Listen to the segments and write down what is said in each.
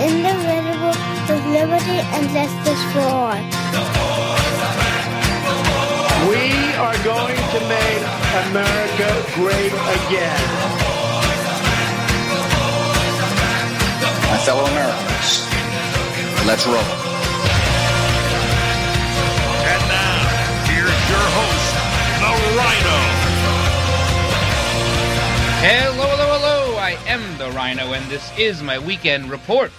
indivisible, with liberty and justice for all. We are going to make America great again. My fellow Americans, let's roll. And now, here's your host, the Rhino. Hello, hello, hello. I am the Rhino, and this is my weekend report.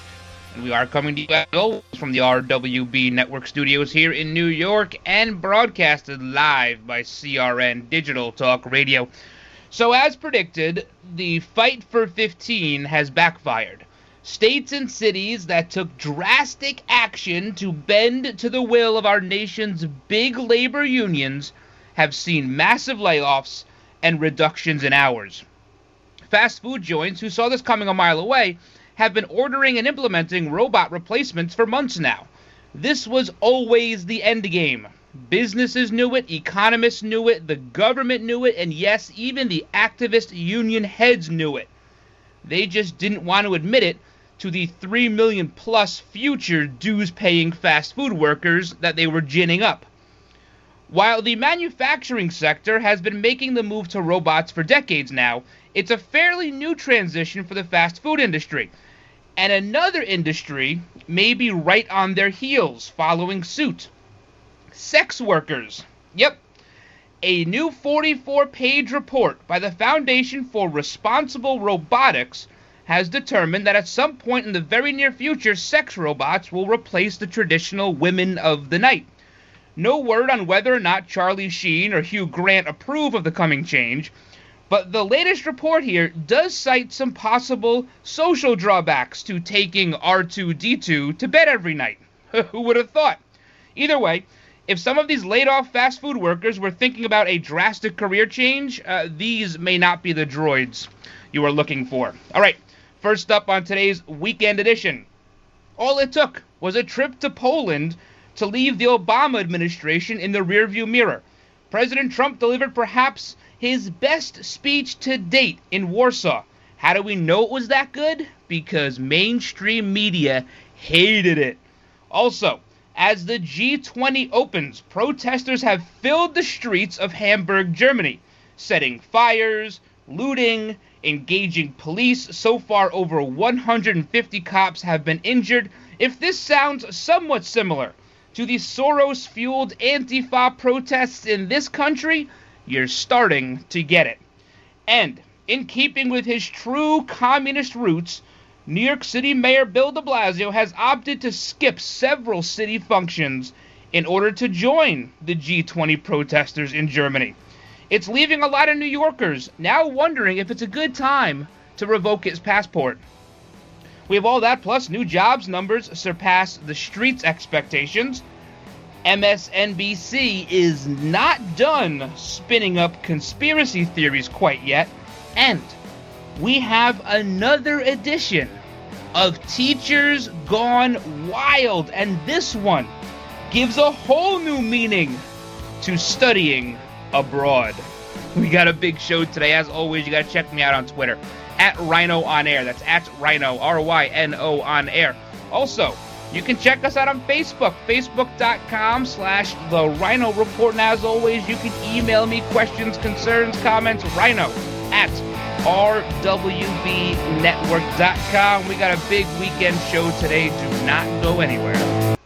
We are coming to you as always from the RWB Network studios here in New York and broadcasted live by CRN Digital Talk Radio. So, as predicted, the fight for 15 has backfired. States and cities that took drastic action to bend to the will of our nation's big labor unions have seen massive layoffs and reductions in hours. Fast food joints who saw this coming a mile away have been ordering and implementing robot replacements for months now. This was always the end game. Businesses knew it, economists knew it, the government knew it, and yes, even the activist union heads knew it. They just didn't want to admit it to the 3 million plus future dues paying fast food workers that they were ginning up. While the manufacturing sector has been making the move to robots for decades now, it's a fairly new transition for the fast food industry. And another industry may be right on their heels following suit. Sex workers. Yep. A new 44 page report by the Foundation for Responsible Robotics has determined that at some point in the very near future, sex robots will replace the traditional women of the night. No word on whether or not Charlie Sheen or Hugh Grant approve of the coming change, but the latest report here does cite some possible social drawbacks to taking R2D2 to bed every night. Who would have thought? Either way, if some of these laid off fast food workers were thinking about a drastic career change, uh, these may not be the droids you are looking for. All right, first up on today's weekend edition. All it took was a trip to Poland to leave the Obama administration in the rearview mirror. President Trump delivered perhaps his best speech to date in Warsaw. How do we know it was that good? Because mainstream media hated it. Also, as the G20 opens, protesters have filled the streets of Hamburg, Germany, setting fires, looting, engaging police. So far, over 150 cops have been injured. If this sounds somewhat similar to the Soros fueled Antifa protests in this country, you're starting to get it. And in keeping with his true communist roots, New York City Mayor Bill de Blasio has opted to skip several city functions in order to join the G20 protesters in Germany. It's leaving a lot of New Yorkers now wondering if it's a good time to revoke his passport. We have all that plus new jobs numbers surpass the street's expectations. MSNBC is not done spinning up conspiracy theories quite yet. And we have another edition of Teachers Gone Wild. And this one gives a whole new meaning to studying abroad. We got a big show today. As always, you got to check me out on Twitter at Rhino on Air. That's at Rhino, R Y N O on Air. Also, you can check us out on Facebook, facebook.com slash The Rhino Report. And as always, you can email me questions, concerns, comments, rhino at rwbnetwork.com. We got a big weekend show today. Do not go anywhere.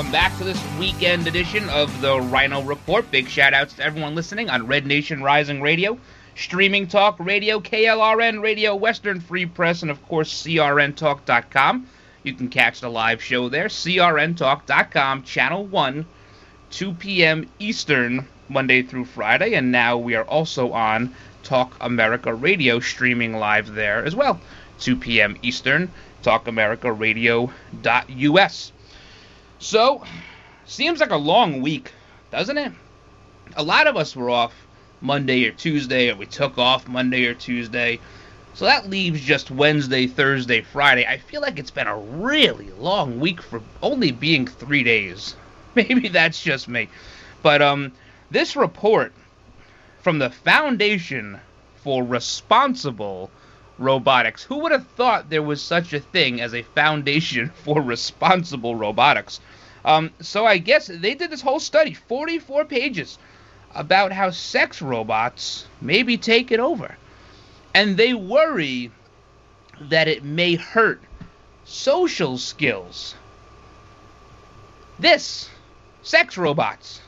Welcome back to this weekend edition of the Rhino Report. Big shout outs to everyone listening on Red Nation Rising Radio, Streaming Talk Radio, KLRN Radio, Western Free Press, and of course CRNTalk.com. You can catch the live show there, CRNTalk.com, Channel 1, 2 p.m. Eastern, Monday through Friday. And now we are also on Talk America Radio, streaming live there as well, 2 p.m. Eastern, talkamericaradio.us. So, seems like a long week, doesn't it? A lot of us were off Monday or Tuesday, or we took off Monday or Tuesday. So that leaves just Wednesday, Thursday, Friday. I feel like it's been a really long week for only being three days. Maybe that's just me. But um, this report from the Foundation for Responsible Robotics. Who would have thought there was such a thing as a Foundation for Responsible Robotics? Um, so I guess they did this whole study, 44 pages, about how sex robots may be taken over. And they worry that it may hurt social skills. This, sex robots,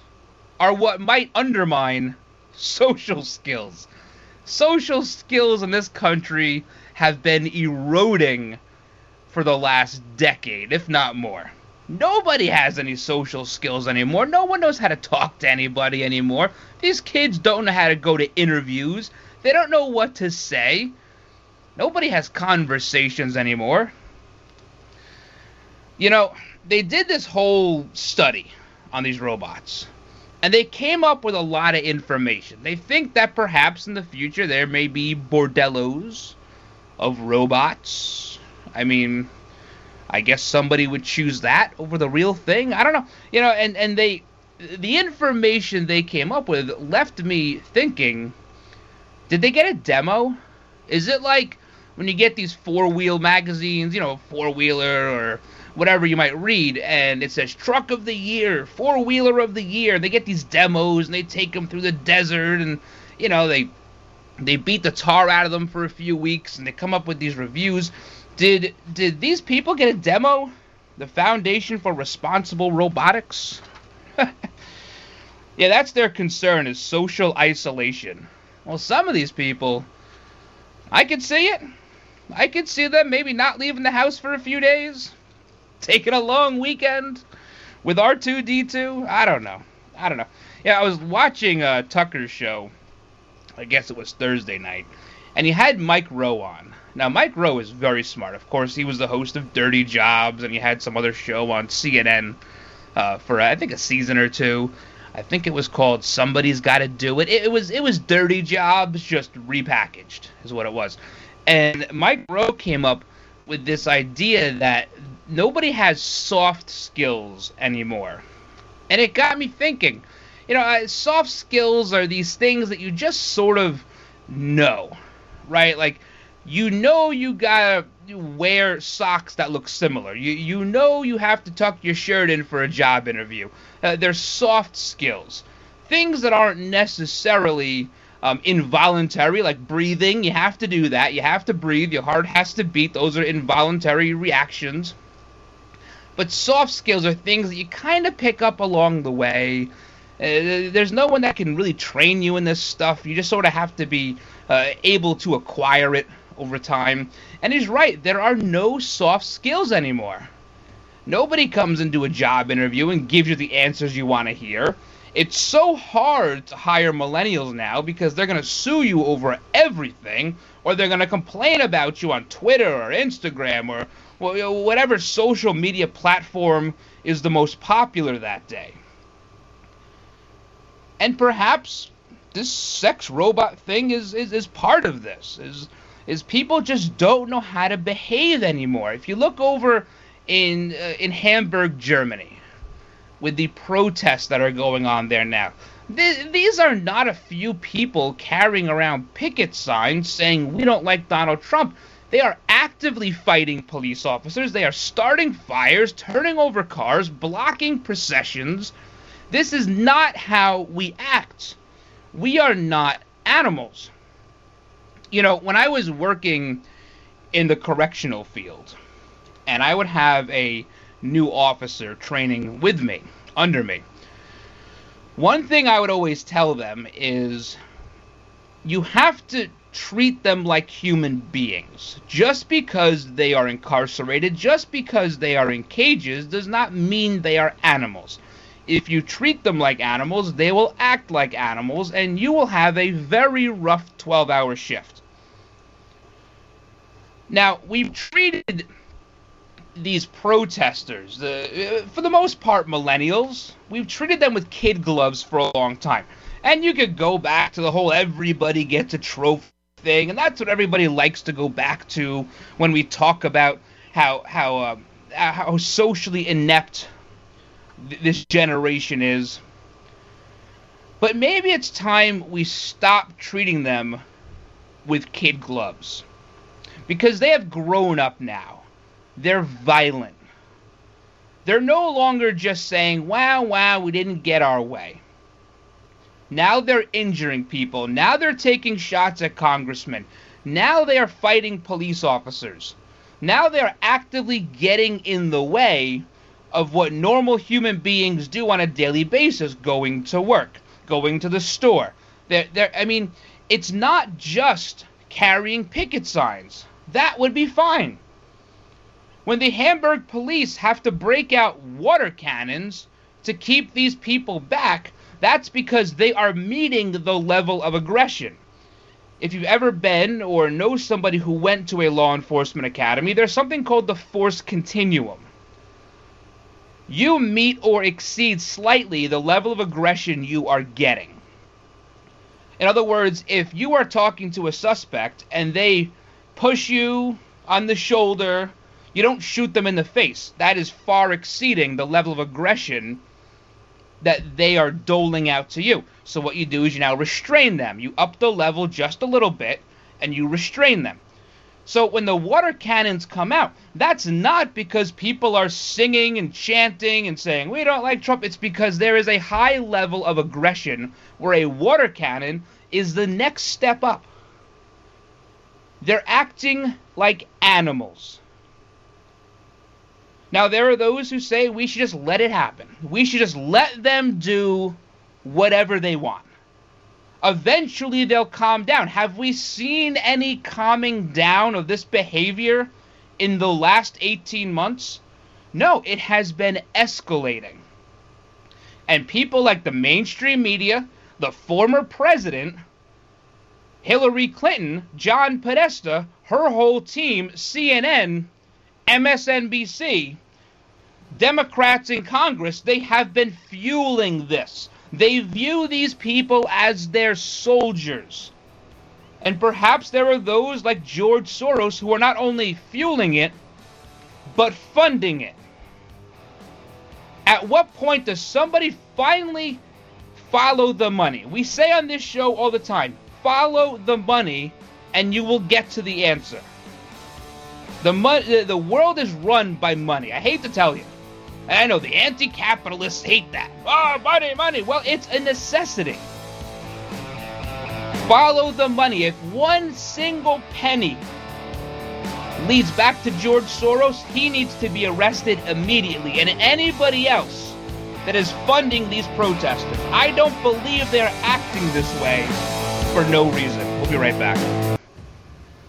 are what might undermine social skills. Social skills in this country have been eroding for the last decade, if not more. Nobody has any social skills anymore. No one knows how to talk to anybody anymore. These kids don't know how to go to interviews. They don't know what to say. Nobody has conversations anymore. You know, they did this whole study on these robots. And they came up with a lot of information. They think that perhaps in the future there may be bordellos of robots. I mean, I guess somebody would choose that over the real thing. I don't know. You know, and and they the information they came up with left me thinking, did they get a demo? Is it like when you get these four-wheel magazines, you know, four-wheeler or whatever you might read, and it says truck of the year, four wheeler of the year. They get these demos and they take them through the desert, and you know they they beat the tar out of them for a few weeks, and they come up with these reviews. Did did these people get a demo? The Foundation for Responsible Robotics. yeah, that's their concern is social isolation. Well, some of these people, I could see it. I could see them maybe not leaving the house for a few days taking a long weekend with R2D2. I don't know. I don't know. Yeah, I was watching uh, Tucker's show. I guess it was Thursday night, and he had Mike Rowe on. Now, Mike Rowe is very smart. Of course, he was the host of Dirty Jobs, and he had some other show on CNN uh, for I think a season or two. I think it was called Somebody's Got to Do It. it. It was it was Dirty Jobs just repackaged, is what it was. And Mike Rowe came up with this idea that nobody has soft skills anymore. And it got me thinking, you know, soft skills are these things that you just sort of know, right? Like, you know you gotta wear socks that look similar. You you know you have to tuck your shirt in for a job interview. Uh, they're soft skills, things that aren't necessarily um, involuntary, like breathing. You have to do that. You have to breathe. Your heart has to beat. Those are involuntary reactions. But soft skills are things that you kind of pick up along the way. Uh, there's no one that can really train you in this stuff. You just sort of have to be uh, able to acquire it over time. And he's right. There are no soft skills anymore. Nobody comes into a job interview and gives you the answers you want to hear. It's so hard to hire millennials now because they're going to sue you over everything, or they're going to complain about you on Twitter or Instagram or whatever social media platform is the most popular that day. And perhaps this sex robot thing is, is, is part of this. Is is people just don't know how to behave anymore. If you look over in uh, in Hamburg, Germany, with the protests that are going on there now, th- these are not a few people carrying around picket signs saying we don't like Donald Trump. They are actively fighting police officers. They are starting fires, turning over cars, blocking processions. This is not how we act. We are not animals. You know, when I was working in the correctional field, and I would have a new officer training with me, under me, one thing I would always tell them is you have to treat them like human beings. Just because they are incarcerated, just because they are in cages, does not mean they are animals. If you treat them like animals, they will act like animals, and you will have a very rough 12 hour shift. Now, we've treated these protesters, the, uh, for the most part millennials, we've treated them with kid gloves for a long time. And you could go back to the whole everybody gets a trophy thing, and that's what everybody likes to go back to when we talk about how how uh, how socially inept th- this generation is. But maybe it's time we stop treating them with kid gloves because they have grown up now. They're violent. They're no longer just saying, wow, wow, we didn't get our way. Now they're injuring people. Now they're taking shots at congressmen. Now they are fighting police officers. Now they're actively getting in the way of what normal human beings do on a daily basis going to work, going to the store. They're, they're, I mean, it's not just carrying picket signs. That would be fine. When the Hamburg police have to break out water cannons to keep these people back, that's because they are meeting the level of aggression. If you've ever been or know somebody who went to a law enforcement academy, there's something called the force continuum. You meet or exceed slightly the level of aggression you are getting. In other words, if you are talking to a suspect and they push you on the shoulder, you don't shoot them in the face. That is far exceeding the level of aggression that they are doling out to you. So what you do is you now restrain them. You up the level just a little bit and you restrain them. So when the water cannons come out, that's not because people are singing and chanting and saying, we don't like Trump. It's because there is a high level of aggression where a water cannon is the next step up. They're acting like animals. Now, there are those who say we should just let it happen. We should just let them do whatever they want. Eventually, they'll calm down. Have we seen any calming down of this behavior in the last 18 months? No, it has been escalating. And people like the mainstream media, the former president, Hillary Clinton, John Podesta, her whole team, CNN, MSNBC, Democrats in Congress, they have been fueling this. They view these people as their soldiers. And perhaps there are those like George Soros who are not only fueling it, but funding it. At what point does somebody finally follow the money? We say on this show all the time follow the money and you will get to the answer. The, mo- the world is run by money. I hate to tell you. I know the anti capitalists hate that. Oh, money, money. Well, it's a necessity. Follow the money. If one single penny leads back to George Soros, he needs to be arrested immediately. And anybody else that is funding these protesters, I don't believe they're acting this way for no reason. We'll be right back.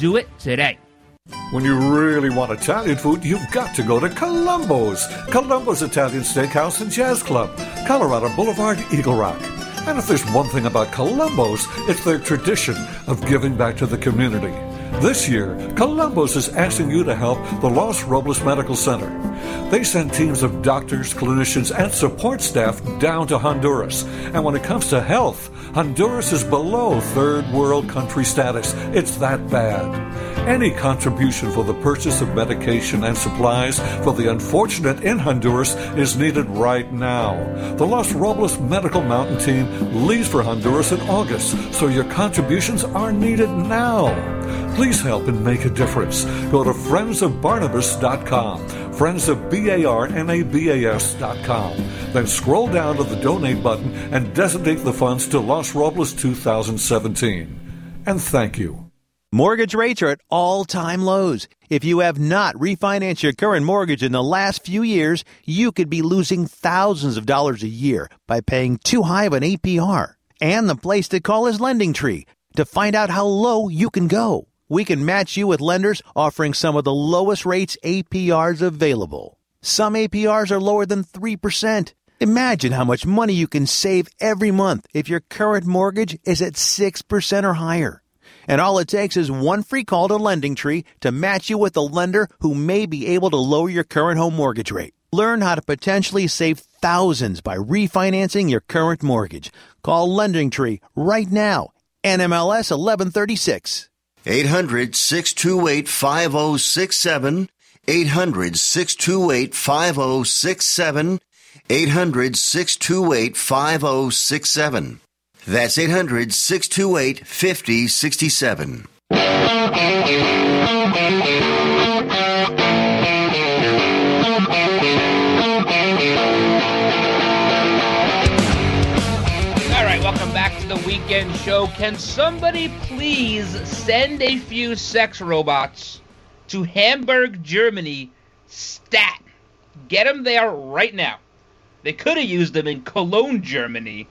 Do it today. When you really want Italian food, you've got to go to Columbo's. Columbo's Italian Steakhouse and Jazz Club, Colorado Boulevard, Eagle Rock. And if there's one thing about Columbo's, it's their tradition of giving back to the community. This year, Columbo's is asking you to help the Los Robles Medical Center. They send teams of doctors, clinicians, and support staff down to Honduras. And when it comes to health, Honduras is below third world country status. It's that bad. Any contribution for the purchase of medication and supplies for the unfortunate in Honduras is needed right now. The Los Robles Medical Mountain Team leaves for Honduras in August, so your contributions are needed now. Please help and make a difference. Go to friendsofbarnabas.com, friendsofbarnabas.com. Then scroll down to the donate button and designate the funds to Los Robles 2017. And thank you. Mortgage rates are at all time lows. If you have not refinanced your current mortgage in the last few years, you could be losing thousands of dollars a year by paying too high of an APR. And the place to call is Lending Tree to find out how low you can go. We can match you with lenders offering some of the lowest rates APRs available. Some APRs are lower than 3%. Imagine how much money you can save every month if your current mortgage is at 6% or higher. And all it takes is one free call to Lending Tree to match you with a lender who may be able to lower your current home mortgage rate. Learn how to potentially save thousands by refinancing your current mortgage. Call Lending Tree right now. NMLS 1136. 800 628 5067. 800 628 5067. 800 628 5067. That's 800 628 5067. Weekend show. Can somebody please send a few sex robots to Hamburg, Germany, stat? Get them there right now. They could have used them in Cologne, Germany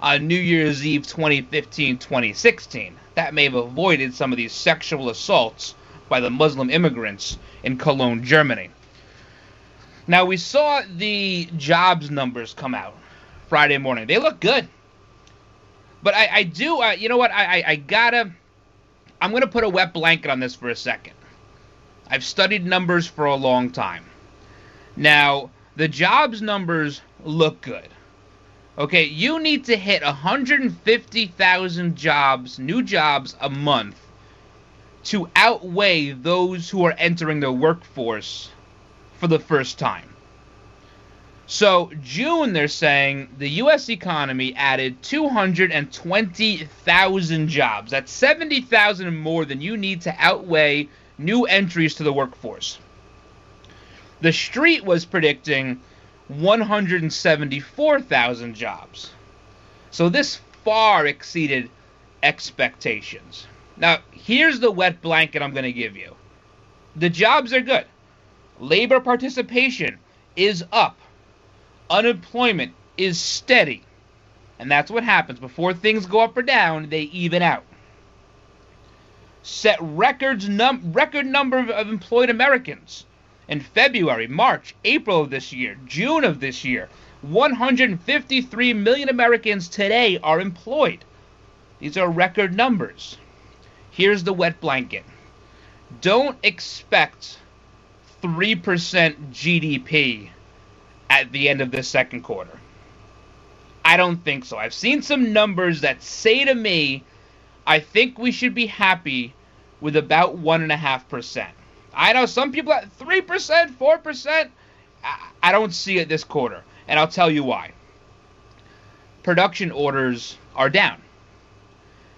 on New Year's Eve 2015 2016. That may have avoided some of these sexual assaults by the Muslim immigrants in Cologne, Germany. Now, we saw the jobs numbers come out Friday morning. They look good. But I, I do, uh, you know what? I, I, I gotta, I'm gonna put a wet blanket on this for a second. I've studied numbers for a long time. Now, the jobs numbers look good. Okay, you need to hit 150,000 jobs, new jobs a month to outweigh those who are entering the workforce for the first time. So, June, they're saying the U.S. economy added 220,000 jobs. That's 70,000 more than you need to outweigh new entries to the workforce. The street was predicting 174,000 jobs. So this far exceeded expectations. Now, here's the wet blanket I'm going to give you. The jobs are good. Labor participation is up. Unemployment is steady. And that's what happens. Before things go up or down, they even out. Set records num- record number of employed Americans in February, March, April of this year, June of this year. 153 million Americans today are employed. These are record numbers. Here's the wet blanket. Don't expect 3% GDP at the end of the second quarter. I don't think so. I've seen some numbers that say to me, I think we should be happy with about 1.5%. I know some people at 3%, 4%. I don't see it this quarter. And I'll tell you why. Production orders are down.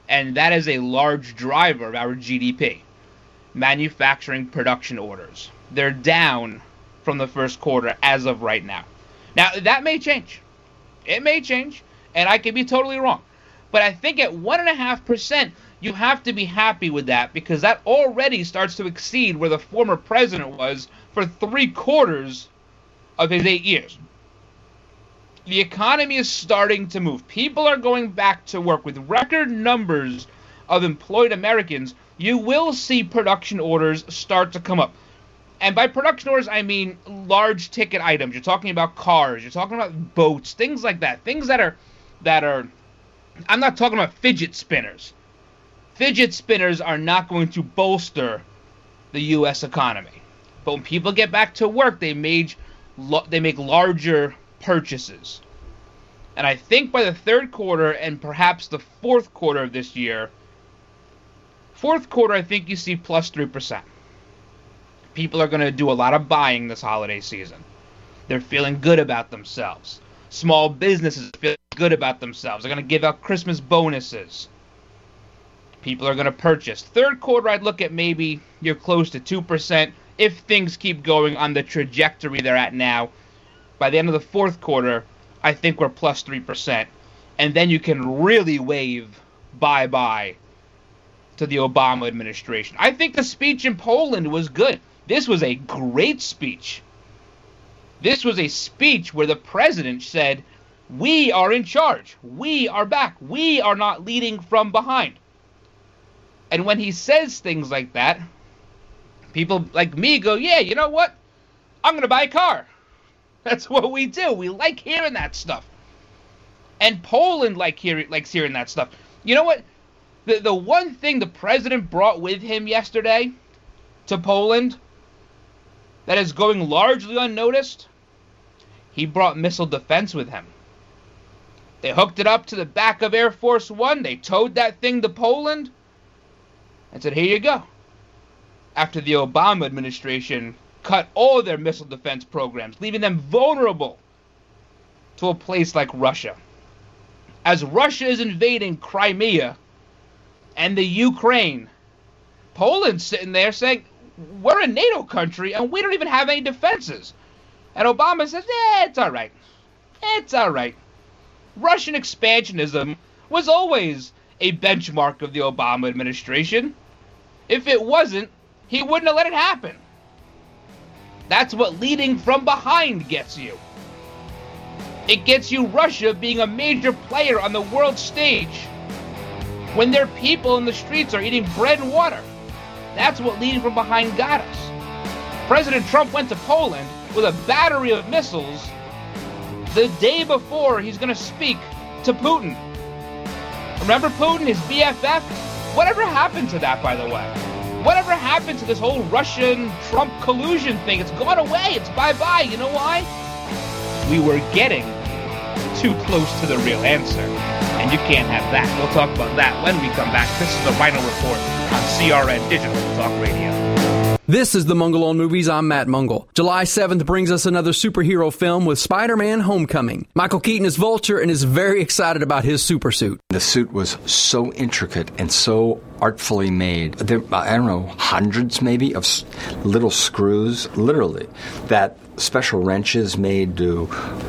And that is a large driver of our GDP. Manufacturing production orders. They're down from the first quarter as of right now. Now, that may change. It may change, and I could be totally wrong. But I think at 1.5%, you have to be happy with that because that already starts to exceed where the former president was for three quarters of his eight years. The economy is starting to move. People are going back to work with record numbers of employed Americans. You will see production orders start to come up. And by production orders, I mean large ticket items. You're talking about cars. You're talking about boats, things like that. Things that are that are. I'm not talking about fidget spinners. Fidget spinners are not going to bolster the U.S. economy. But when people get back to work, they make they make larger purchases. And I think by the third quarter and perhaps the fourth quarter of this year, fourth quarter, I think you see plus three percent people are going to do a lot of buying this holiday season. They're feeling good about themselves. Small businesses feel good about themselves. They're going to give out Christmas bonuses. People are going to purchase. Third quarter, I'd look at maybe you're close to 2% if things keep going on the trajectory they're at now. By the end of the fourth quarter, I think we're plus 3%. And then you can really wave bye bye to the Obama administration. I think the speech in Poland was good. This was a great speech. This was a speech where the president said, We are in charge. We are back. We are not leading from behind. And when he says things like that, people like me go, Yeah, you know what? I'm going to buy a car. That's what we do. We like hearing that stuff. And Poland like hearing likes hearing that stuff. You know what? The the one thing the president brought with him yesterday to Poland that is going largely unnoticed, he brought missile defense with him. They hooked it up to the back of Air Force One. They towed that thing to Poland and said, Here you go. After the Obama administration cut all their missile defense programs, leaving them vulnerable to a place like Russia. As Russia is invading Crimea and the Ukraine, Poland's sitting there saying, we're a NATO country and we don't even have any defenses. And Obama says, eh, it's all right. It's all right. Russian expansionism was always a benchmark of the Obama administration. If it wasn't, he wouldn't have let it happen. That's what leading from behind gets you. It gets you Russia being a major player on the world stage when their people in the streets are eating bread and water. That's what leading from behind got us. President Trump went to Poland with a battery of missiles the day before he's going to speak to Putin. Remember Putin, his BFF? Whatever happened to that, by the way? Whatever happened to this whole Russian Trump collusion thing? It's gone away. It's bye bye. You know why? We were getting too close to the real answer. And you can't have that. We'll talk about that when we come back. This is the Rhino Report on CRN Digital Talk Radio. This is the Mungle on Movies. I'm Matt Mungle. July 7th brings us another superhero film with Spider-Man Homecoming. Michael Keaton is Vulture and is very excited about his super suit. The suit was so intricate and so artfully made. There, I don't know, hundreds maybe of little screws, literally, that special wrenches made to,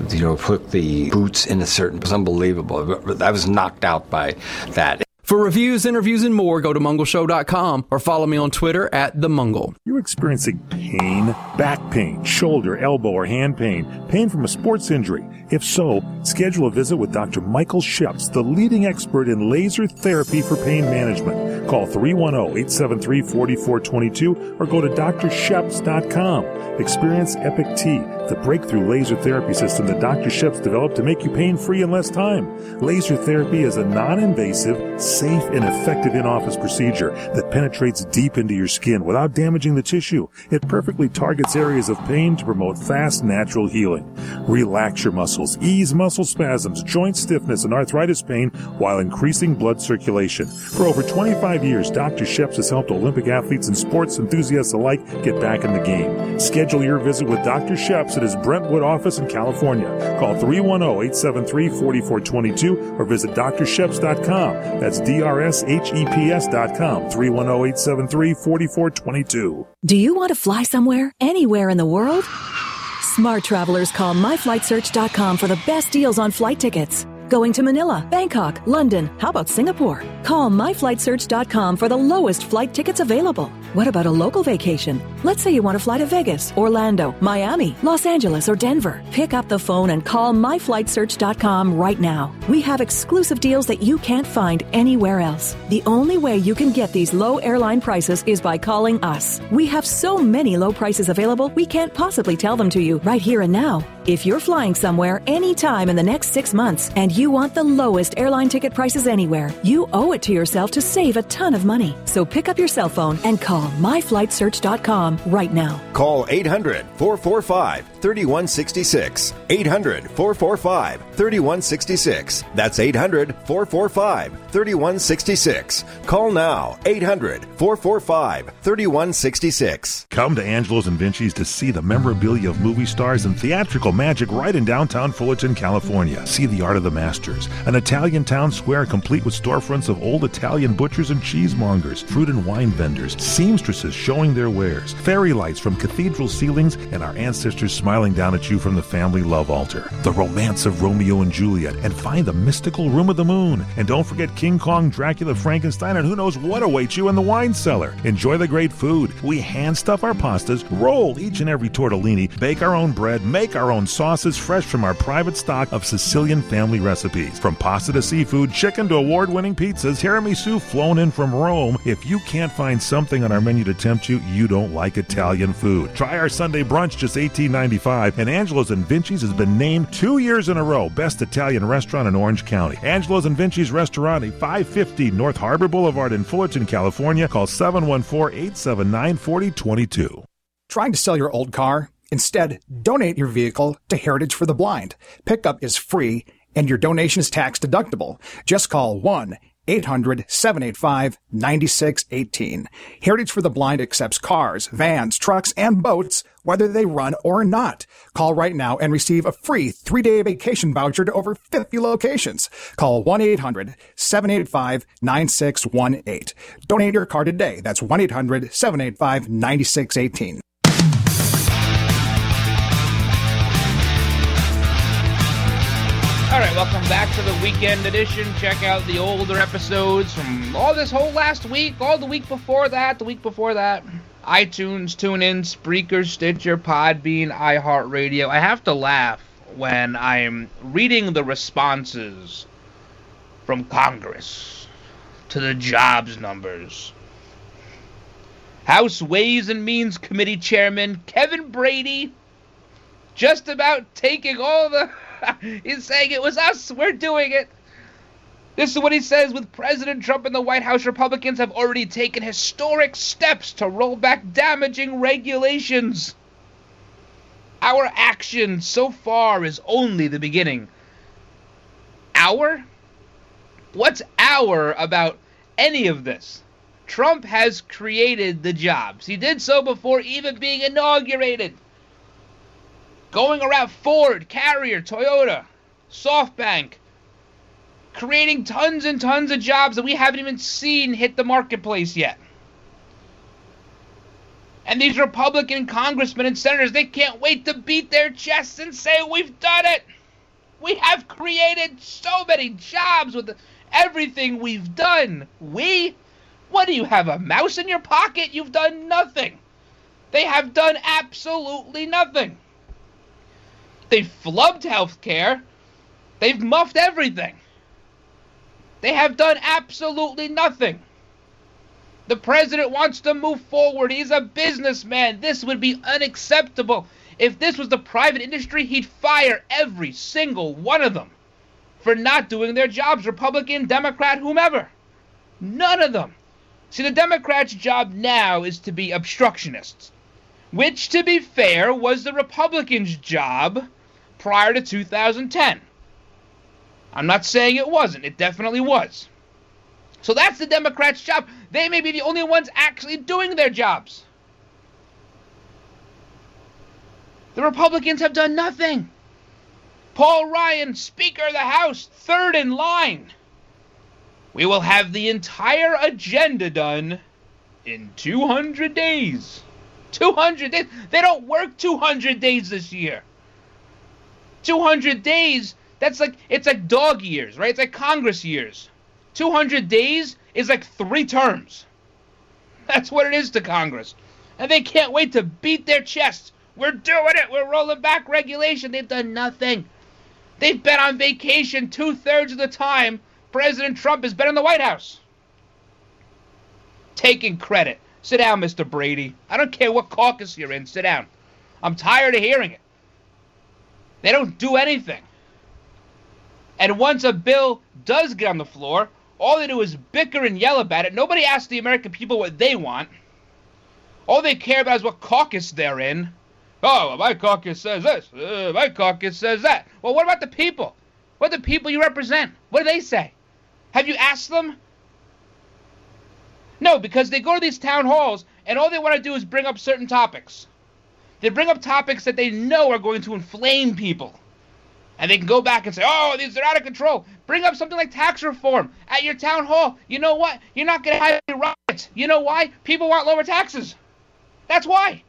you know, put the boots in a certain. It was unbelievable. I was knocked out by that. For reviews, interviews, and more, go to mungleshow.com or follow me on Twitter at the Mungle. You're experiencing pain, back pain, shoulder, elbow, or hand pain, pain from a sports injury. If so, schedule a visit with Dr. Michael Sheps, the leading expert in laser therapy for pain management. Call 310-873-4422 or go to drsheps.com. Experience Epic T, the breakthrough laser therapy system that Dr. Sheps developed to make you pain-free in less time. Laser therapy is a non-invasive, safe, and effective in-office procedure that penetrates deep into your skin without damaging the tissue. It perfectly targets areas of pain to promote fast, natural healing. Relax your muscles, ease muscle spasms, joint stiffness, and arthritis pain while increasing blood circulation. For over 25 years, Dr. Sheps has helped Olympic athletes and sports enthusiasts alike get back in the game. Schedule your visit with Dr. Sheps at his Brentwood office in California. Call 310-873-4422 or visit drsheps.com. That's drsheps.com, 310-873-4422. Do you want to fly somewhere, anywhere in the world? Smart travelers call myflightsearch.com for the best deals on flight tickets. Going to Manila, Bangkok, London, how about Singapore? Call myflightsearch.com for the lowest flight tickets available. What about a local vacation? Let's say you want to fly to Vegas, Orlando, Miami, Los Angeles, or Denver. Pick up the phone and call myflightsearch.com right now. We have exclusive deals that you can't find anywhere else. The only way you can get these low airline prices is by calling us. We have so many low prices available, we can't possibly tell them to you right here and now. If you're flying somewhere anytime in the next six months and you want the lowest airline ticket prices anywhere, you owe it to yourself to save a ton of money. So pick up your cell phone and call myflightsearch.com right now. Call 800 445 3166. 800 445 3166. That's 800 445 3166. Call now 800 445 3166. Come to Angelo's and Vinci's to see the memorabilia of movie stars and theatrical magic right in downtown Fullerton, California. See the art of the masters, an Italian town square complete with storefronts of old Italian butchers and cheesemongers, fruit and wine vendors, seamstresses showing their wares, fairy lights from cathedral ceilings, and our ancestors smiling down at you from the family love altar. The romance of Romeo and Juliet, and find the mystical room of the moon. And don't forget King Kong, Dracula, Frankenstein, and who knows what awaits you in the wine cellar. Enjoy the great food. We hand stuff our pastas, roll each and every tortellini, bake our own bread, make our own sauces fresh from our private stock of Sicilian family recipes. From pasta to seafood, chicken to award winning pizzas, tiramisu flown in from Rome. If you can't find something on our menu to tempt you, you don't like Italian food. Try our Sunday brunch, just $18.95. And Angelo's and Vinci's has been named two years in a row Best Italian Restaurant in Orange County. Angelo's and Vinci's Restaurant, 550 North Harbor Boulevard in Fullerton, California. Call 714 879 4022. Trying to sell your old car? Instead, donate your vehicle to Heritage for the Blind. Pickup is free and your donation is tax deductible. Just call 1 800 785 9618. Heritage for the Blind accepts cars, vans, trucks, and boats, whether they run or not. Call right now and receive a free three day vacation voucher to over 50 locations. Call 1 800 785 9618. Donate your car today. That's 1 800 785 9618. All right, welcome back to the weekend edition. Check out the older episodes from all this whole last week, all the week before that, the week before that. iTunes, TuneIn, Spreaker, Stitcher, Podbean, iHeartRadio. I have to laugh when I'm reading the responses from Congress to the jobs numbers. House Ways and Means Committee Chairman Kevin Brady just about taking all the He's saying it was us. We're doing it. This is what he says with President Trump and the White House. Republicans have already taken historic steps to roll back damaging regulations. Our action so far is only the beginning. Our? What's our about any of this? Trump has created the jobs. He did so before even being inaugurated going around Ford, Carrier, Toyota, SoftBank, creating tons and tons of jobs that we haven't even seen hit the marketplace yet. And these Republican congressmen and senators, they can't wait to beat their chests and say, We've done it! We have created so many jobs with everything we've done. We? What do you have, a mouse in your pocket? You've done nothing. They have done absolutely nothing. They've flubbed healthcare. They've muffed everything. They have done absolutely nothing. The president wants to move forward. He's a businessman. This would be unacceptable. If this was the private industry, he'd fire every single one of them for not doing their jobs Republican, Democrat, whomever. None of them. See, the Democrats' job now is to be obstructionists, which, to be fair, was the Republicans' job prior to 2010. I'm not saying it wasn't, it definitely was. So that's the Democrats' job. They may be the only ones actually doing their jobs. The Republicans have done nothing. Paul Ryan, Speaker of the House, third in line. We will have the entire agenda done in 200 days. 200 days. They don't work 200 days this year. 200 days, that's like, it's like dog years, right? It's like Congress years. 200 days is like three terms. That's what it is to Congress. And they can't wait to beat their chests. We're doing it. We're rolling back regulation. They've done nothing. They've been on vacation two thirds of the time President Trump has been in the White House. Taking credit. Sit down, Mr. Brady. I don't care what caucus you're in. Sit down. I'm tired of hearing it. They don't do anything. And once a bill does get on the floor, all they do is bicker and yell about it. Nobody asks the American people what they want. All they care about is what caucus they're in. Oh, my caucus says this. Uh, my caucus says that. Well, what about the people? What the people you represent? What do they say? Have you asked them? No, because they go to these town halls and all they want to do is bring up certain topics. They bring up topics that they know are going to inflame people. And they can go back and say, oh, these are out of control. Bring up something like tax reform at your town hall. You know what? You're not going to have any riots. You know why? People want lower taxes. That's why.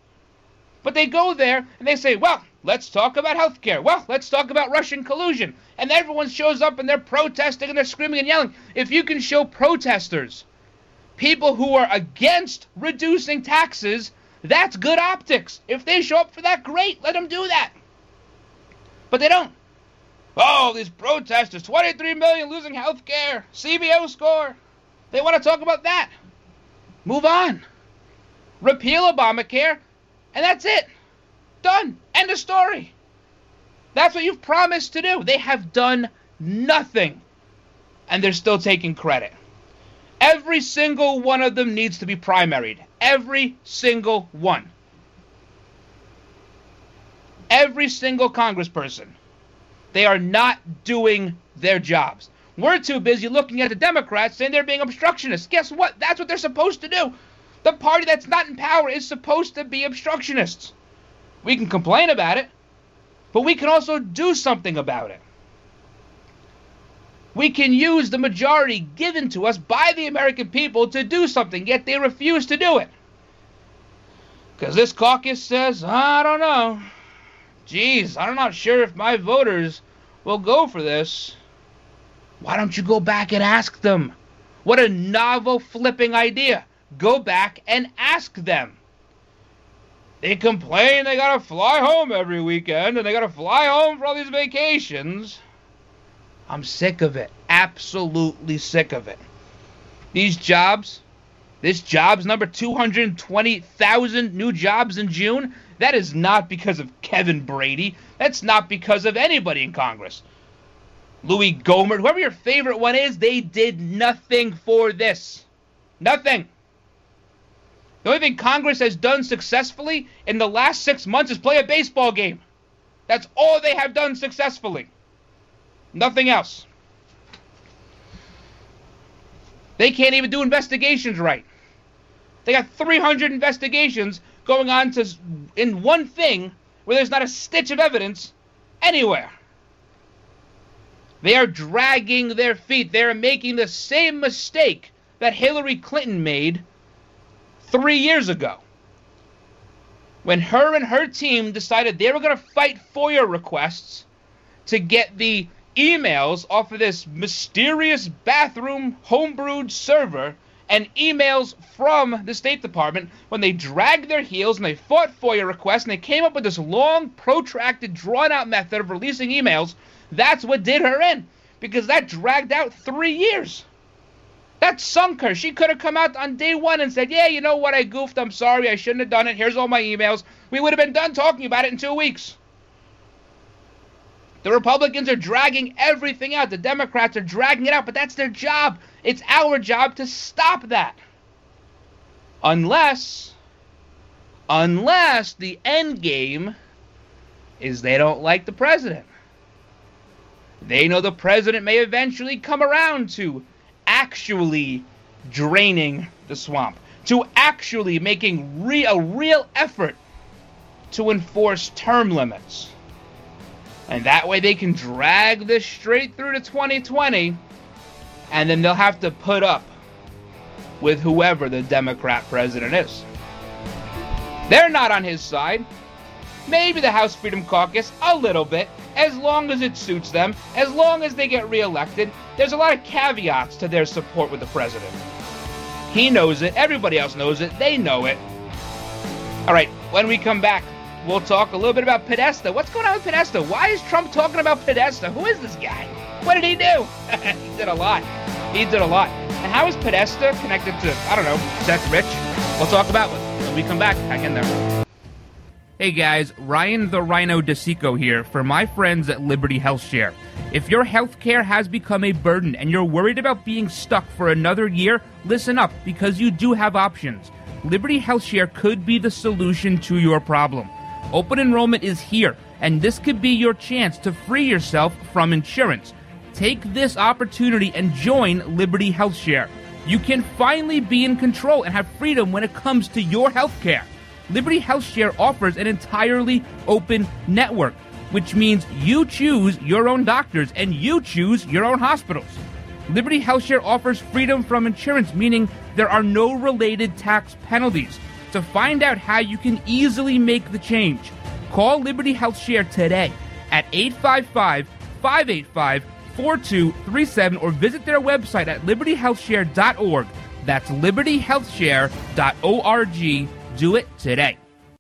But they go there and they say, well, let's talk about health care. Well, let's talk about Russian collusion. And everyone shows up and they're protesting and they're screaming and yelling. If you can show protesters, people who are against reducing taxes, that's good optics. If they show up for that, great. Let them do that. But they don't. Oh, these protesters, 23 million losing health care, CBO score. They want to talk about that. Move on. Repeal Obamacare, and that's it. Done. End of story. That's what you've promised to do. They have done nothing, and they're still taking credit. Every single one of them needs to be primaried. Every single one. Every single congressperson. They are not doing their jobs. We're too busy looking at the Democrats saying they're being obstructionists. Guess what? That's what they're supposed to do. The party that's not in power is supposed to be obstructionists. We can complain about it, but we can also do something about it. We can use the majority given to us by the American people to do something, yet they refuse to do it. Because this caucus says, I don't know. Geez, I'm not sure if my voters will go for this. Why don't you go back and ask them? What a novel flipping idea. Go back and ask them. They complain they gotta fly home every weekend and they gotta fly home for all these vacations. I'm sick of it. Absolutely sick of it. These jobs, this job's number 220,000 new jobs in June. That is not because of Kevin Brady. That's not because of anybody in Congress. Louis Gohmert, whoever your favorite one is, they did nothing for this. Nothing. The only thing Congress has done successfully in the last six months is play a baseball game. That's all they have done successfully. Nothing else. They can't even do investigations right. They got 300 investigations going on to in one thing where there's not a stitch of evidence anywhere. They are dragging their feet. They are making the same mistake that Hillary Clinton made three years ago. When her and her team decided they were going to fight FOIA requests to get the emails off of this mysterious bathroom homebrewed server and emails from the State Department when they dragged their heels and they fought FOIA requests and they came up with this long, protracted, drawn out method of releasing emails. That's what did her in because that dragged out three years. That sunk her. She could have come out on day one and said, Yeah, you know what? I goofed. I'm sorry. I shouldn't have done it. Here's all my emails. We would have been done talking about it in two weeks. The Republicans are dragging everything out. The Democrats are dragging it out, but that's their job. It's our job to stop that. Unless, unless the end game is they don't like the president. They know the president may eventually come around to actually draining the swamp, to actually making re- a real effort to enforce term limits. And that way they can drag this straight through to 2020 and then they'll have to put up with whoever the Democrat president is. They're not on his side. Maybe the House Freedom Caucus, a little bit, as long as it suits them, as long as they get reelected. There's a lot of caveats to their support with the president. He knows it, everybody else knows it, they know it. All right, when we come back, we'll talk a little bit about Podesta. What's going on with Podesta? Why is Trump talking about Podesta? Who is this guy? What did he do? he did a lot. He did a lot. And how is Podesta connected to, I don't know, Seth Rich? We'll talk about it when we come back. Hang in there. Hey guys, Ryan the Rhino DeSico here for my friends at Liberty HealthShare. If your healthcare has become a burden and you're worried about being stuck for another year, listen up because you do have options. Liberty HealthShare could be the solution to your problem. Open enrollment is here, and this could be your chance to free yourself from insurance. Take this opportunity and join Liberty HealthShare. You can finally be in control and have freedom when it comes to your healthcare. Liberty HealthShare offers an entirely open network, which means you choose your own doctors and you choose your own hospitals. Liberty HealthShare offers freedom from insurance, meaning there are no related tax penalties. To find out how you can easily make the change, call Liberty Health Share today at 855 585 4237 or visit their website at libertyhealthshare.org. That's libertyhealthshare.org. Do it today.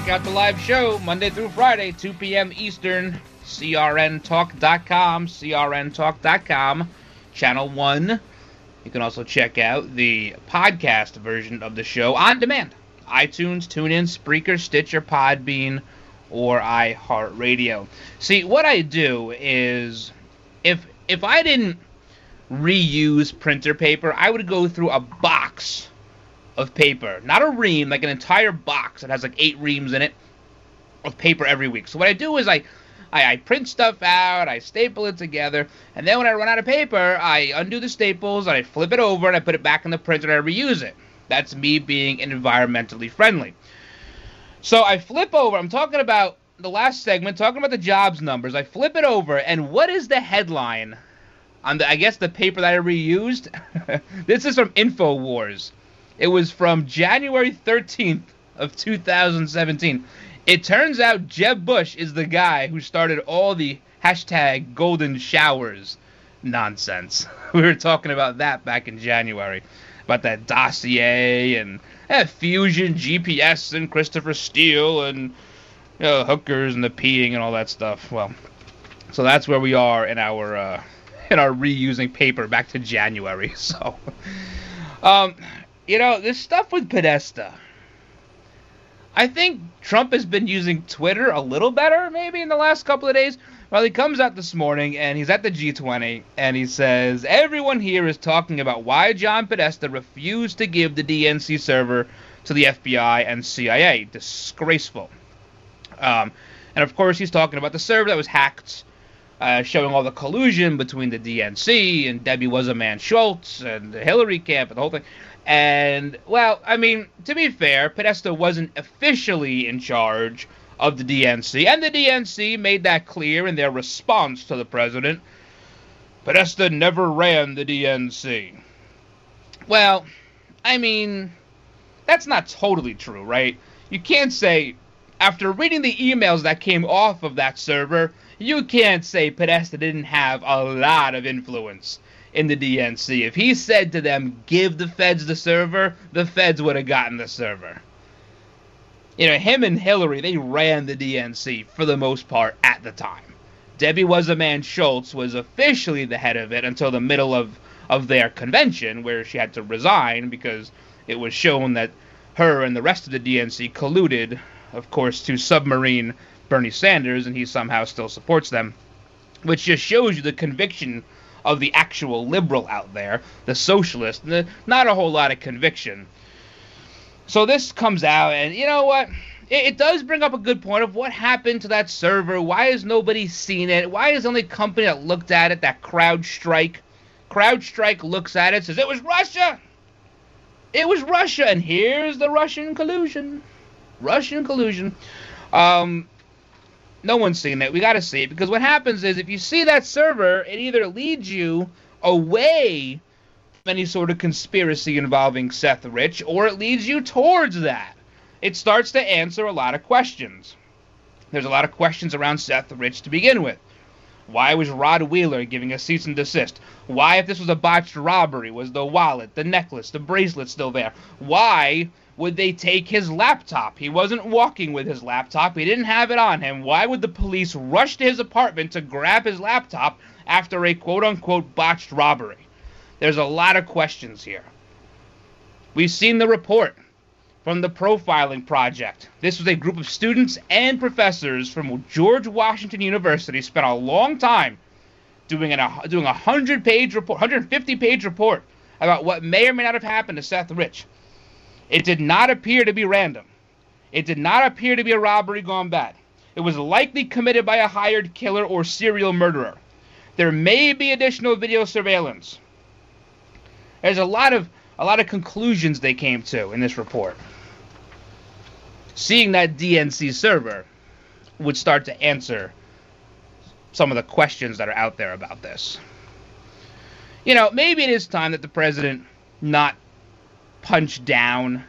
Check out the live show Monday through Friday, 2 p.m. Eastern, crntalk.com, crntalk.com, channel 1. You can also check out the podcast version of the show on demand. iTunes, TuneIn, Spreaker, Stitcher, Podbean, or iHeartRadio. See, what I do is if if I didn't reuse printer paper, I would go through a box of paper, not a ream, like an entire box that has like eight reams in it of paper every week. So what I do is I, I, I print stuff out, I staple it together, and then when I run out of paper, I undo the staples, and I flip it over, and I put it back in the printer, and I reuse it. That's me being environmentally friendly. So I flip over. I'm talking about the last segment, talking about the jobs numbers. I flip it over, and what is the headline on the? I guess the paper that I reused. this is from Infowars. It was from January 13th of 2017. It turns out Jeb Bush is the guy who started all the hashtag golden showers nonsense. We were talking about that back in January. About that dossier and eh, Fusion, GPS, and Christopher Steele and you know, hookers and the peeing and all that stuff. Well, so that's where we are in our uh, in our reusing paper back to January. So, um, you know, this stuff with Podesta. I think Trump has been using Twitter a little better, maybe in the last couple of days. Well, he comes out this morning and he's at the G20 and he says everyone here is talking about why John Podesta refused to give the DNC server to the FBI and CIA. Disgraceful. Um, and of course, he's talking about the server that was hacked, uh, showing all the collusion between the DNC and Debbie Wasserman Schultz and the Hillary camp and the whole thing. And, well, I mean, to be fair, Podesta wasn't officially in charge of the DNC, and the DNC made that clear in their response to the president. Podesta never ran the DNC. Well, I mean, that's not totally true, right? you can't say after reading the emails that came off of that server, you can't say Podesta didn't have a lot of influence in the DNC. If he said to them, give the feds the server, the feds would have gotten the server. You know, him and Hillary, they ran the DNC for the most part at the time. Debbie Wasserman Schultz was officially the head of it until the middle of, of their convention, where she had to resign because it was shown that her and the rest of the DNC colluded, of course, to submarine Bernie Sanders, and he somehow still supports them, which just shows you the conviction of the actual liberal out there, the socialist, the, not a whole lot of conviction. So this comes out, and you know what? It, it, does bring up a good point of what happened to that server. Why has nobody seen it? Why is the only company that looked at it that CrowdStrike? CrowdStrike looks at it, says it was Russia. It was Russia, and here's the Russian collusion. Russian collusion. Um, no one's seen it. We got to see it because what happens is if you see that server, it either leads you away from any sort of conspiracy involving Seth Rich, or it leads you towards that. It starts to answer a lot of questions. There's a lot of questions around Seth Rich to begin with. Why was Rod Wheeler giving a cease and desist? Why, if this was a botched robbery, was the wallet, the necklace, the bracelet still there? Why would they take his laptop? He wasn't walking with his laptop. He didn't have it on him. Why would the police rush to his apartment to grab his laptop after a quote unquote botched robbery? There's a lot of questions here. We've seen the report from the Profiling Project. This was a group of students and professors from George Washington University spent a long time doing an, doing a 100 page report, 150 page report about what may or may not have happened to Seth Rich. It did not appear to be random. It did not appear to be a robbery gone bad. It was likely committed by a hired killer or serial murderer. There may be additional video surveillance. There's a lot of a lot of conclusions they came to in this report. Seeing that DNC server would start to answer some of the questions that are out there about this. You know, maybe it is time that the president not punch down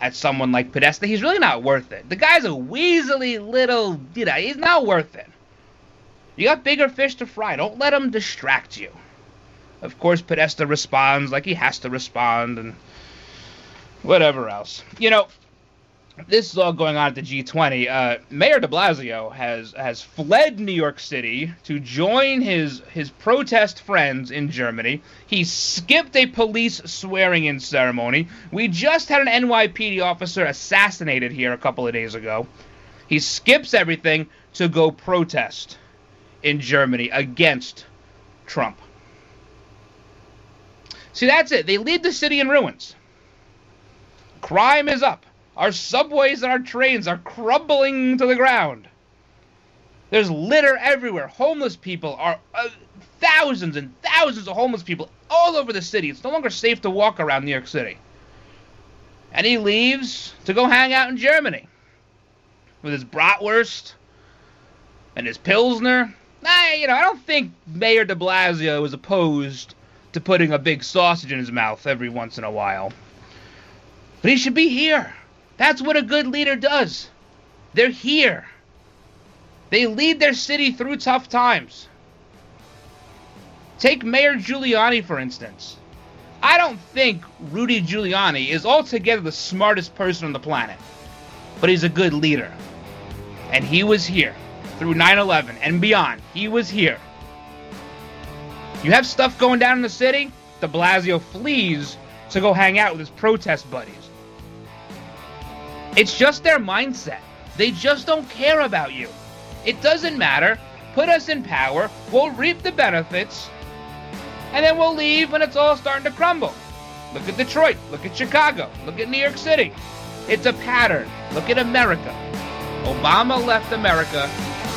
at someone like Podesta. He's really not worth it. The guy's a weaselly little, you know, he's not worth it. You got bigger fish to fry. Don't let him distract you. Of course, Podesta responds like he has to respond and whatever else. You know, this is all going on at the G20. Uh, Mayor De Blasio has has fled New York City to join his his protest friends in Germany. He skipped a police swearing-in ceremony. We just had an NYPD officer assassinated here a couple of days ago. He skips everything to go protest in Germany against Trump. See, that's it. They leave the city in ruins. Crime is up. Our subways and our trains are crumbling to the ground. There's litter everywhere. Homeless people are uh, thousands and thousands of homeless people all over the city. It's no longer safe to walk around New York City. And he leaves to go hang out in Germany with his bratwurst and his pilsner. Nah, you know, I don't think Mayor De Blasio is opposed to putting a big sausage in his mouth every once in a while. But he should be here. That's what a good leader does. They're here. They lead their city through tough times. Take Mayor Giuliani, for instance. I don't think Rudy Giuliani is altogether the smartest person on the planet, but he's a good leader. And he was here through 9 11 and beyond. He was here. You have stuff going down in the city, de Blasio flees to go hang out with his protest buddies. It's just their mindset. They just don't care about you. It doesn't matter. Put us in power, we'll reap the benefits, and then we'll leave when it's all starting to crumble. Look at Detroit, look at Chicago, look at New York City. It's a pattern. Look at America. Obama left America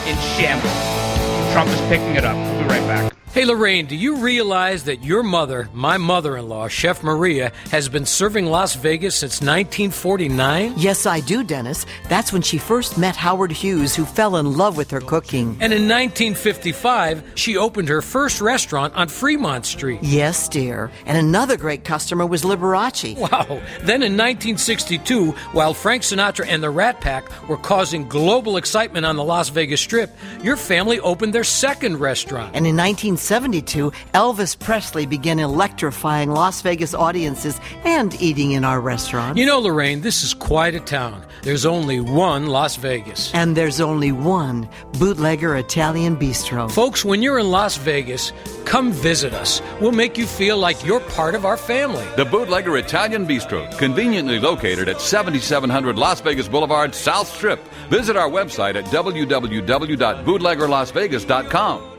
in shambles. Trump is picking it up. We'll be right back. Hey, Lorraine, do you realize that your mother, my mother in law, Chef Maria, has been serving Las Vegas since 1949? Yes, I do, Dennis. That's when she first met Howard Hughes, who fell in love with her cooking. And in 1955, she opened her first restaurant on Fremont Street. Yes, dear. And another great customer was Liberace. Wow. Then in 1962, while Frank Sinatra and the Rat Pack were causing global excitement on the Las Vegas Strip, your family opened their second restaurant. And in 1972, Elvis Presley began electrifying Las Vegas audiences and eating in our restaurant. You know, Lorraine, this is quite a town. There's only one Las Vegas. And there's only one bootlegger Italian bistro. Folks, when you're in Las Vegas, come visit us. We'll make you feel like you're part of our family. The Bootlegger Italian Bistro, conveniently located at 7700 Las Vegas Boulevard, South Strip. Visit our website at www.bootleggerlasvegas.com.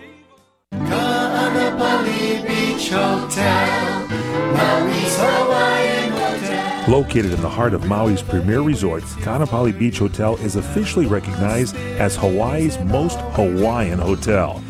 Beach Hotel, Maui's Hawaiian Hotel. Located in the heart of Maui's premier resort, Kaanapali Beach Hotel is officially recognized as Hawaii's most Hawaiian hotel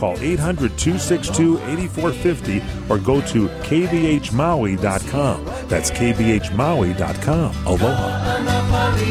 Call 800 262 8450 or go to kbhmaui.com. That's kbhmaui.com. Aloha. Kaanapali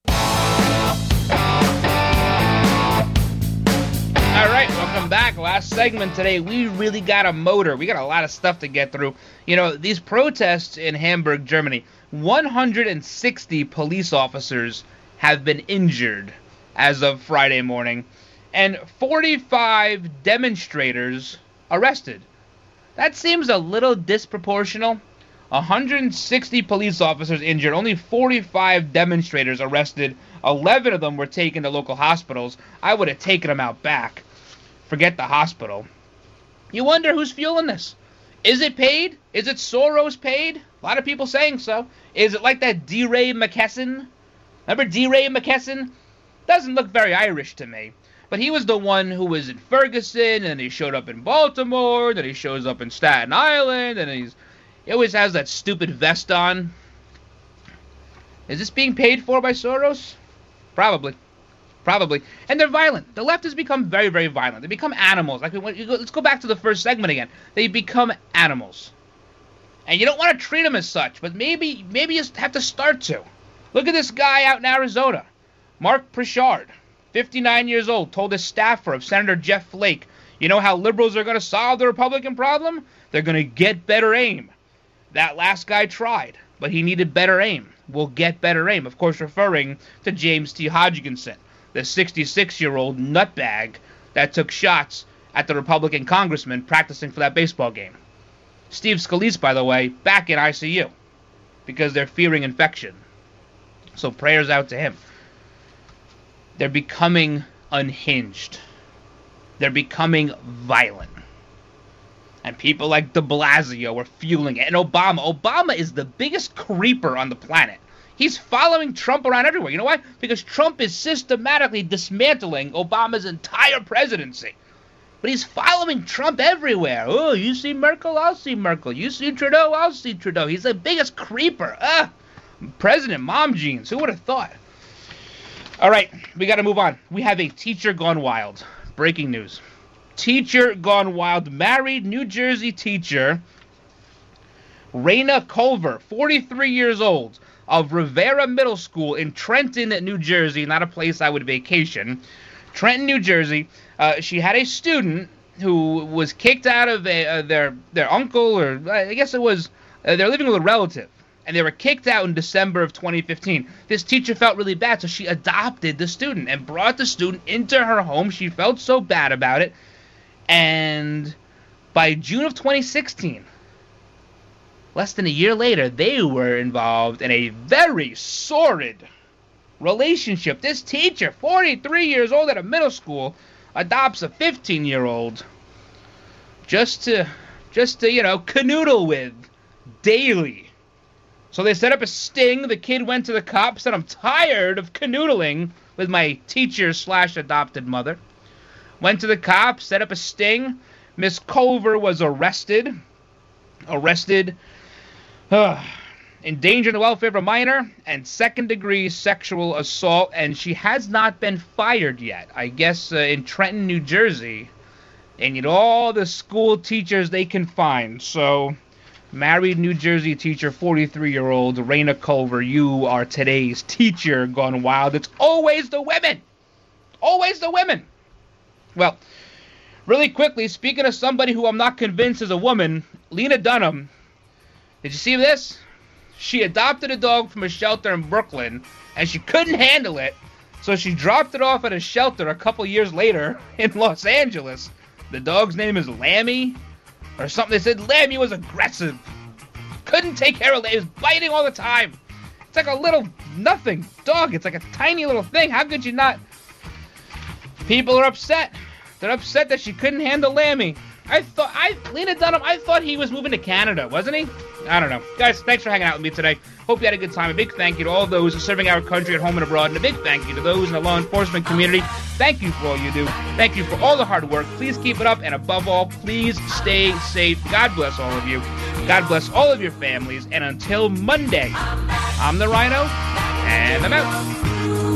Last segment today. We really got a motor. We got a lot of stuff to get through. You know, these protests in Hamburg, Germany, 160 police officers have been injured as of Friday morning, and 45 demonstrators arrested. That seems a little disproportional. 160 police officers injured, only 45 demonstrators arrested. 11 of them were taken to local hospitals. I would have taken them out back. Forget the hospital. You wonder who's fueling this. Is it paid? Is it Soros paid? A lot of people saying so. Is it like that DeRay Mckesson? Remember DeRay Mckesson? Doesn't look very Irish to me. But he was the one who was in Ferguson, and he showed up in Baltimore, then he shows up in Staten Island, and he's he always has that stupid vest on. Is this being paid for by Soros? Probably. Probably. And they're violent. The left has become very, very violent. They become animals. Like, let's go back to the first segment again. They become animals. And you don't want to treat them as such, but maybe, maybe you have to start to. Look at this guy out in Arizona, Mark Pritchard, 59 years old, told a staffer of Senator Jeff Flake, you know how liberals are going to solve the Republican problem? They're going to get better aim. That last guy tried, but he needed better aim. We'll get better aim. Of course, referring to James T. Hodgkinson, the 66 year old nutbag that took shots at the Republican congressman practicing for that baseball game. Steve Scalise, by the way, back in ICU because they're fearing infection. So prayers out to him. They're becoming unhinged. They're becoming violent. And people like de Blasio are fueling it. And Obama. Obama is the biggest creeper on the planet. He's following Trump around everywhere. You know why? Because Trump is systematically dismantling Obama's entire presidency. But he's following Trump everywhere. Oh, you see Merkel? I'll see Merkel. You see Trudeau? I'll see Trudeau. He's the biggest creeper. Ah, President Mom Jeans. Who would have thought? All right, we got to move on. We have a teacher gone wild. Breaking news. Teacher gone wild. Married New Jersey teacher Raina Culver, 43 years old, of Rivera Middle School in Trenton, New Jersey, not a place I would vacation. Trenton, New Jersey. Uh, she had a student who was kicked out of a, uh, their their uncle, or I guess it was uh, they're living with a relative, and they were kicked out in December of 2015. This teacher felt really bad, so she adopted the student and brought the student into her home. She felt so bad about it, and by June of 2016, less than a year later, they were involved in a very sordid relationship. This teacher, 43 years old at a middle school, adopts a 15 year old just to just to you know canoodle with daily. So they set up a sting. The kid went to the cops, said, "I'm tired of canoodling with my teacher slash adopted mother." Went to the cops, set up a sting. Miss Culver was arrested. Arrested. Endangering the welfare of a minor and second degree sexual assault, and she has not been fired yet. I guess uh, in Trenton, New Jersey, and you know all the school teachers they can find. So, married New Jersey teacher, 43 year old Raina Culver, you are today's teacher gone wild. It's always the women, always the women. Well, really quickly, speaking of somebody who I'm not convinced is a woman, Lena Dunham. Did you see this? She adopted a dog from a shelter in Brooklyn, and she couldn't handle it, so she dropped it off at a shelter a couple years later in Los Angeles. The dog's name is Lamby, or something. They said Lamby was aggressive. Couldn't take care of it. He was biting all the time. It's like a little nothing dog. It's like a tiny little thing. How could you not? People are upset. They're upset that she couldn't handle Lamby. I thought I Lena Dunham. I thought he was moving to Canada, wasn't he? I don't know, guys. Thanks for hanging out with me today. Hope you had a good time. A big thank you to all those serving our country at home and abroad, and a big thank you to those in the law enforcement community. Thank you for all you do. Thank you for all the hard work. Please keep it up, and above all, please stay safe. God bless all of you. God bless all of your families. And until Monday, I'm the Rhino, and I'm out.